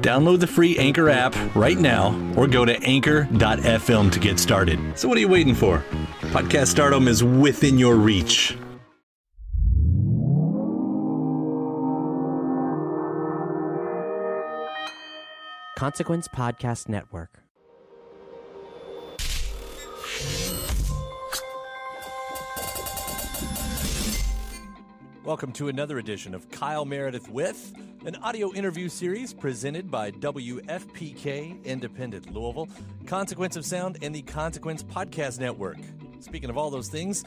Download the free Anchor app right now or go to anchor.fm to get started. So, what are you waiting for? Podcast stardom is within your reach. Consequence Podcast Network. Welcome to another edition of Kyle Meredith with an audio interview series presented by WFPK Independent Louisville, Consequence of Sound, and the Consequence Podcast Network. Speaking of all those things,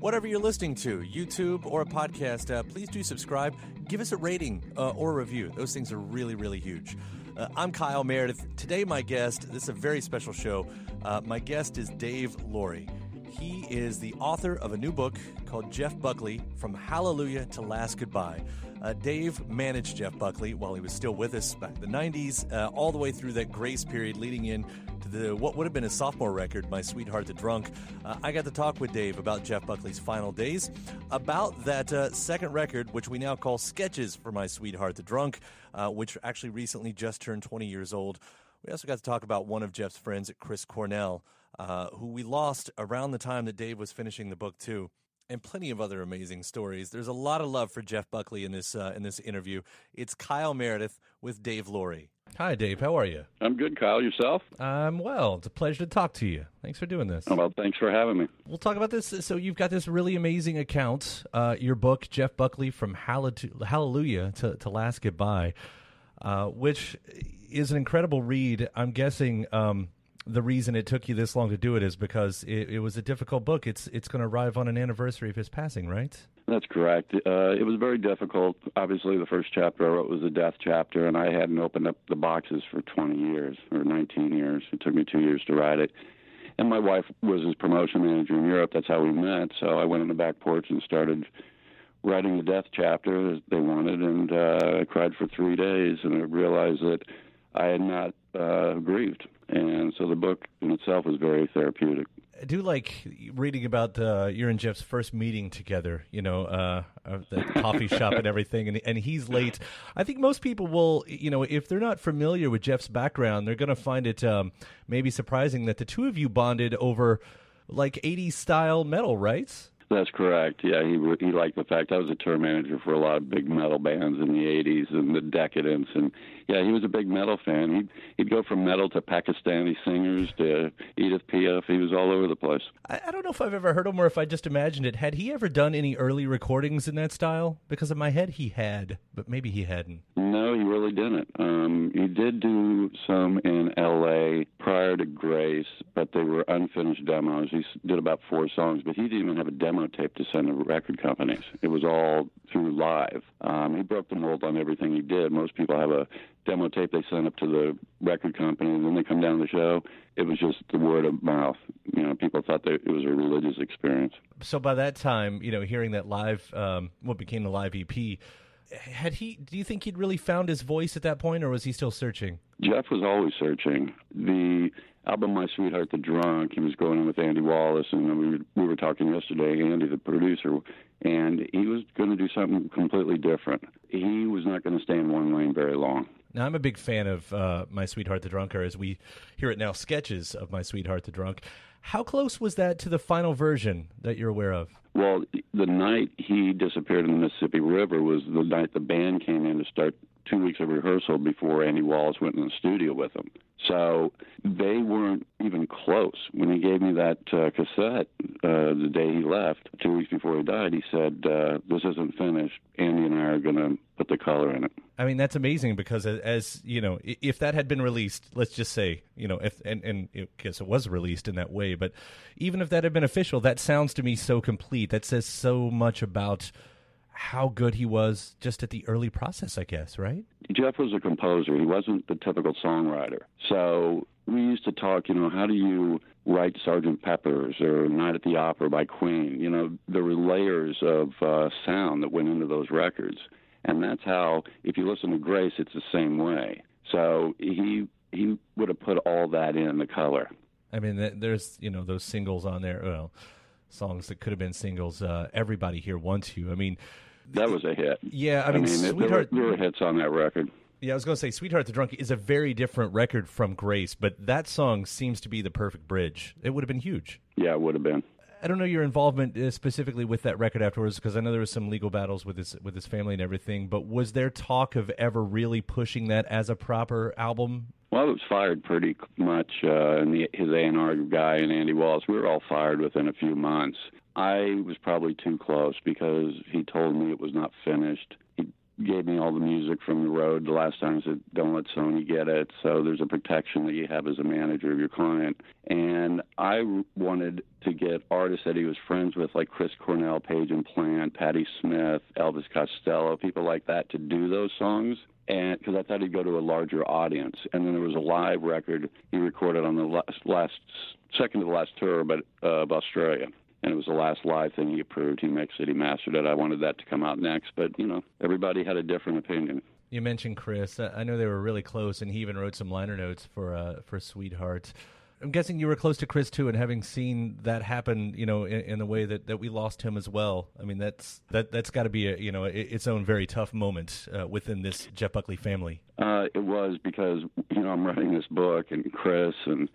whatever you're listening to, YouTube or a podcast, uh, please do subscribe. Give us a rating uh, or a review. Those things are really, really huge. Uh, I'm Kyle Meredith. Today, my guest, this is a very special show. Uh, my guest is Dave Lory. He is the author of a new book called Jeff Buckley From Hallelujah to Last Goodbye. Uh, Dave managed Jeff Buckley while he was still with us back in the 90s, uh, all the way through that grace period leading in to the what would have been his sophomore record, My Sweetheart the Drunk. Uh, I got to talk with Dave about Jeff Buckley's final days, about that uh, second record, which we now call Sketches for My Sweetheart the Drunk, uh, which actually recently just turned 20 years old. We also got to talk about one of Jeff's friends at Chris Cornell uh, who we lost around the time that Dave was finishing the book too, and plenty of other amazing stories. There's a lot of love for Jeff Buckley in this uh, in this interview. It's Kyle Meredith with Dave Lory. Hi, Dave. How are you? I'm good, Kyle. Yourself? I'm well. It's a pleasure to talk to you. Thanks for doing this. Oh, well, thanks for having me. We'll talk about this. So you've got this really amazing account, uh, your book, Jeff Buckley, from Hallelujah to, to Last Goodbye, uh, which is an incredible read. I'm guessing um, the reason it took you this long to do it is because it, it was a difficult book. It's it's going to arrive on an anniversary of his passing, right? That's correct. Uh, it was very difficult. Obviously, the first chapter I wrote was a death chapter, and I hadn't opened up the boxes for 20 years or 19 years. It took me two years to write it. And my wife was his promotion manager in Europe. That's how we met. So I went on the back porch and started writing the death chapter as they wanted, and uh, I cried for three days, and I realized that I had not uh, grieved and so the book in itself was very therapeutic. I do like reading about uh, your and Jeff's first meeting together. You know, uh, the coffee shop and everything, and and he's late. I think most people will, you know, if they're not familiar with Jeff's background, they're going to find it um, maybe surprising that the two of you bonded over like '80s style metal, right? That's correct. Yeah, he he liked the fact I was a tour manager for a lot of big metal bands in the '80s and the Decadence, and yeah, he was a big metal fan. He'd he'd go from metal to Pakistani singers to Edith Piaf. He was all over the place. I, I don't know if I've ever heard him or if I just imagined it. Had he ever done any early recordings in that style? Because in my head he had, but maybe he hadn't. No, he really didn't. Um, he did do some in L.A. prior to Grace, but they were unfinished demos. He did about four songs, but he didn't even have a demo tape to send to record companies. It was all through live. Um, he broke the mold on everything he did. Most people have a demo tape they send up to the record company, and then they come down to the show. It was just the word of mouth. You know, people thought that it was a religious experience. So by that time, you know, hearing that live, um, what became the live EP, had he? Do you think he'd really found his voice at that point, or was he still searching? Jeff was always searching. The album My Sweetheart the Drunk, he was going in with Andy Wallace, and we were, we were talking yesterday, Andy, the producer, and he was going to do something completely different. He was not going to stay in one lane very long. Now, I'm a big fan of uh, My Sweetheart the Drunk, or as we hear it now, sketches of My Sweetheart the Drunk. How close was that to the final version that you're aware of? Well, the night he disappeared in the Mississippi River was the night the band came in to start two weeks of rehearsal before Andy Wallace went in the studio with them. So they weren't even close. When he gave me that uh, cassette uh, the day he left, two weeks before he died, he said, uh, "This isn't finished. Andy and I are going to put the color in it." I mean, that's amazing because as, as you know, if that had been released, let's just say, you know, if and and because it was released in that way, but even if that had been official, that sounds to me so complete. That says so much about how good he was just at the early process, I guess, right? Jeff was a composer. He wasn't the typical songwriter. So we used to talk, you know, how do you write Sergeant Pepper's or Night at the Opera by Queen? You know, there were layers of uh, sound that went into those records. And that's how, if you listen to Grace, it's the same way. So he he would have put all that in the color. I mean, there's you know those singles on there. Well, songs that could have been singles. Uh, Everybody here wants you. I mean, that was a hit. Yeah, I mean, I mean Sweetheart. There were, there were hits on that record. Yeah, I was going to say Sweetheart the Drunk is a very different record from Grace, but that song seems to be the perfect bridge. It would have been huge. Yeah, it would have been. I don't know your involvement uh, specifically with that record afterwards because I know there was some legal battles with his with his family and everything. But was there talk of ever really pushing that as a proper album? Well, it was fired pretty much. Uh, and the, his A and R guy and Andy Wallace, we were all fired within a few months. I was probably too close because he told me it was not finished. Gave me all the music from the road the last time. He said, "Don't let Sony get it." So there's a protection that you have as a manager of your client. And I wanted to get artists that he was friends with, like Chris Cornell, Page and Plant, Patti Smith, Elvis Costello, people like that, to do those songs and because I thought he'd go to a larger audience. And then there was a live record he recorded on the last, last second to the last tour, but uh, of Australia and it was the last live thing he approved. He mixed it, he mastered it. I wanted that to come out next, but you know, everybody had a different opinion. You mentioned Chris. I know they were really close, and he even wrote some liner notes for uh, for Sweetheart. I'm guessing you were close to Chris too, and having seen that happen, you know, in, in the way that, that we lost him as well. I mean, that's that that's got to be a you know its own very tough moment uh, within this Jeff Buckley family. Uh, it was because you know I'm writing this book, and Chris and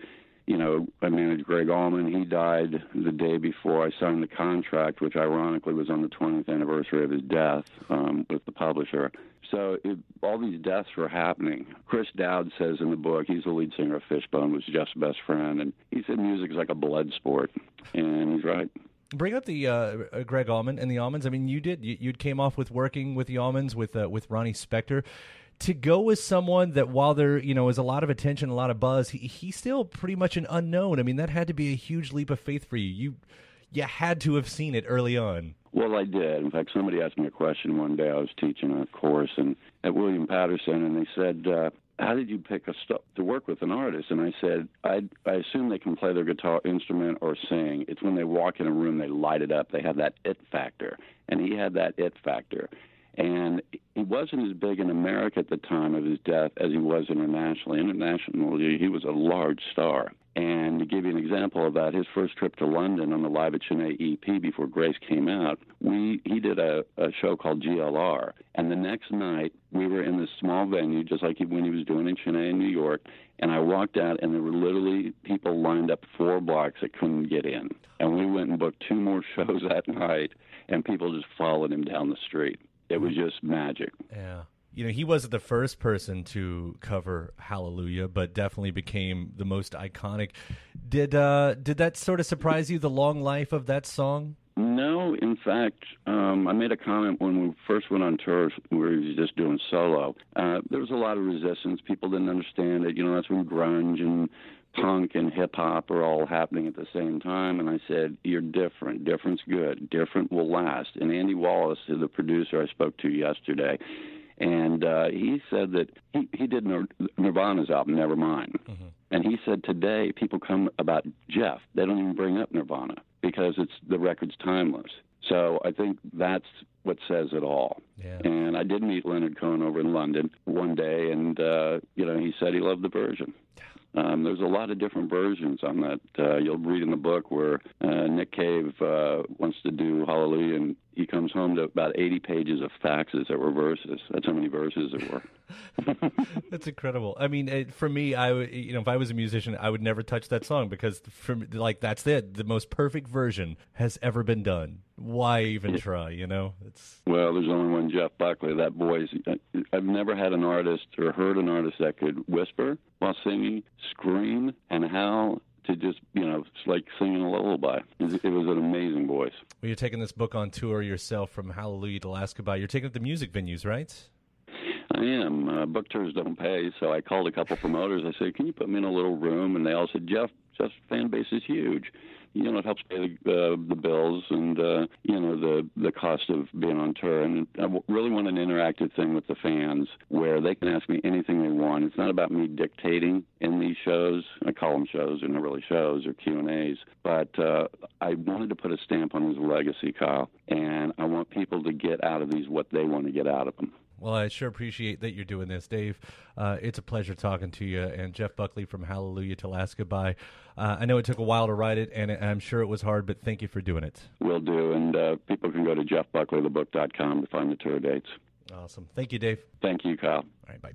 you know, I managed Gregg Allman. He died the day before I signed the contract, which ironically was on the 20th anniversary of his death um, with the publisher. So it, all these deaths were happening. Chris Dowd says in the book, he's the lead singer of Fishbone, was Jeff's best friend, and he said music is like a blood sport, and he's right. Bring up the uh, Gregg Allman and the Allmans. I mean, you did. You, you came off with working with the Allmans with uh, with Ronnie Spector to go with someone that while there you know is a lot of attention, a lot of buzz, he, he's still pretty much an unknown. I mean, that had to be a huge leap of faith for you. You you had to have seen it early on. Well, I did. In fact, somebody asked me a question one day. I was teaching a course and at William Paterson, and they said, uh, "How did you pick a st- to work with an artist?" And I said, "I I assume they can play their guitar instrument or sing. It's when they walk in a room, they light it up. They have that it factor, and he had that it factor." And he wasn't as big in America at the time of his death as he was internationally. Internationally, he was a large star. And to give you an example of that, his first trip to London on the Live at Sin-é EP before Grace came out, we he did a, a show called GLR. And the next night, we were in this small venue, just like when he was doing in Sin-é in New York. And I walked out, and there were literally people lined up four blocks that couldn't get in. And we went and booked two more shows that night, and people just followed him down the street it was just magic. Yeah. You know, he wasn't the first person to cover Hallelujah, but definitely became the most iconic. Did uh did that sort of surprise you the long life of that song? No, in fact, um, I made a comment when we first went on tour where he was just doing solo. Uh, there was a lot of resistance. People didn't understand it. You know, that's when grunge and punk and hip hop are all happening at the same time. And I said, You're different. Different's good. Different will last. And Andy Wallace, the producer I spoke to yesterday, and uh, he said that he, he did Nir- Nirvana's album, Nevermind. Mm-hmm. And he said today people come about Jeff, they don't even bring up Nirvana because it's the record's timeless. So I think that's what says it all. Yeah. And I did meet Leonard Cohen over in London one day, and uh, you know he said he loved the version. Um, there's a lot of different versions on that. Uh, you'll read in the book where uh, Nick Cave uh, wants to do Hallelujah, and he comes home to about 80 pages of faxes that were verses. That's how many verses there were. That's incredible. I mean, it, for me, I would, you know, if I was a musician, I would never touch that song because, for me, like, that's it. The most perfect version has ever been done. Why even try? You know, it's well, there's only one Jeff Buckley. That voice. Uh, I've never had an artist or heard an artist that could whisper while singing, scream, and howl to just you know it's like singing a lullaby. It was an amazing voice. Well, you're taking this book on tour yourself from Hallelujah to Last Goodbye. You're taking it to the music venues, right? I am. Uh, book tours don't pay, so I called a couple promoters. I said, "Can you put me in a little room?" And they all said, "Jeff, Jeff's fan base is huge. You know, it helps pay the, uh, the bills and uh, you know the the cost of being on tour. And I really want an interactive thing with the fans where they can ask me anything they want. It's not about me dictating in these shows. I call them shows; they're not really shows or Q and A's. But uh, I wanted to put a stamp on his legacy, Kyle, and I want people to get out of these what they want to get out of them. Well, I sure appreciate that you're doing this, Dave. Uh, it's a pleasure talking to you. And Jeff Buckley from Hallelujah to Last Goodbye. Uh, I know it took a while to write it, and I'm sure it was hard, but thank you for doing it. Will do. And uh, people can go to jeffbuckleythebook.com to find the tour dates. Awesome. Thank you, Dave. Thank you, Kyle. All right, bye.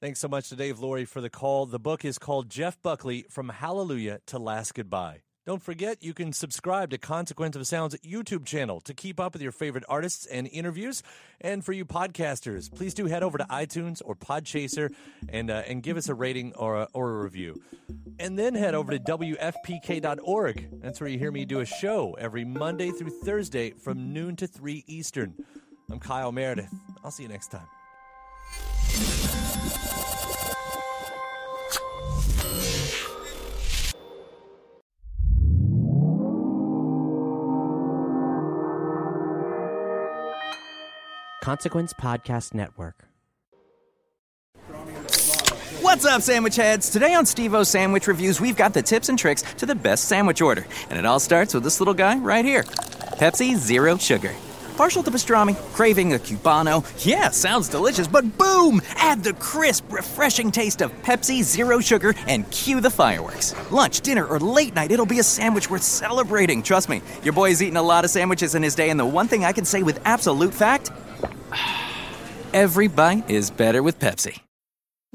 Thanks so much to Dave Lory for the call. The book is called Jeff Buckley From Hallelujah to Last Goodbye. Don't forget, you can subscribe to Consequence of Sound's YouTube channel to keep up with your favorite artists and interviews. And for you podcasters, please do head over to iTunes or Podchaser and uh, and give us a rating or a, or a review. And then head over to WFPK.org. That's where you hear me do a show every Monday through Thursday from noon to 3 Eastern. I'm Kyle Meredith. I'll see you next time. Consequence Podcast Network. What's up, sandwich heads? Today on Steve O Sandwich Reviews, we've got the tips and tricks to the best sandwich order. And it all starts with this little guy right here Pepsi Zero Sugar. Partial to pastrami, craving a Cubano. Yeah, sounds delicious, but boom! Add the crisp, refreshing taste of Pepsi Zero Sugar and cue the fireworks. Lunch, dinner, or late night, it'll be a sandwich worth celebrating. Trust me, your boy's eaten a lot of sandwiches in his day, and the one thing I can say with absolute fact every bite is better with Pepsi.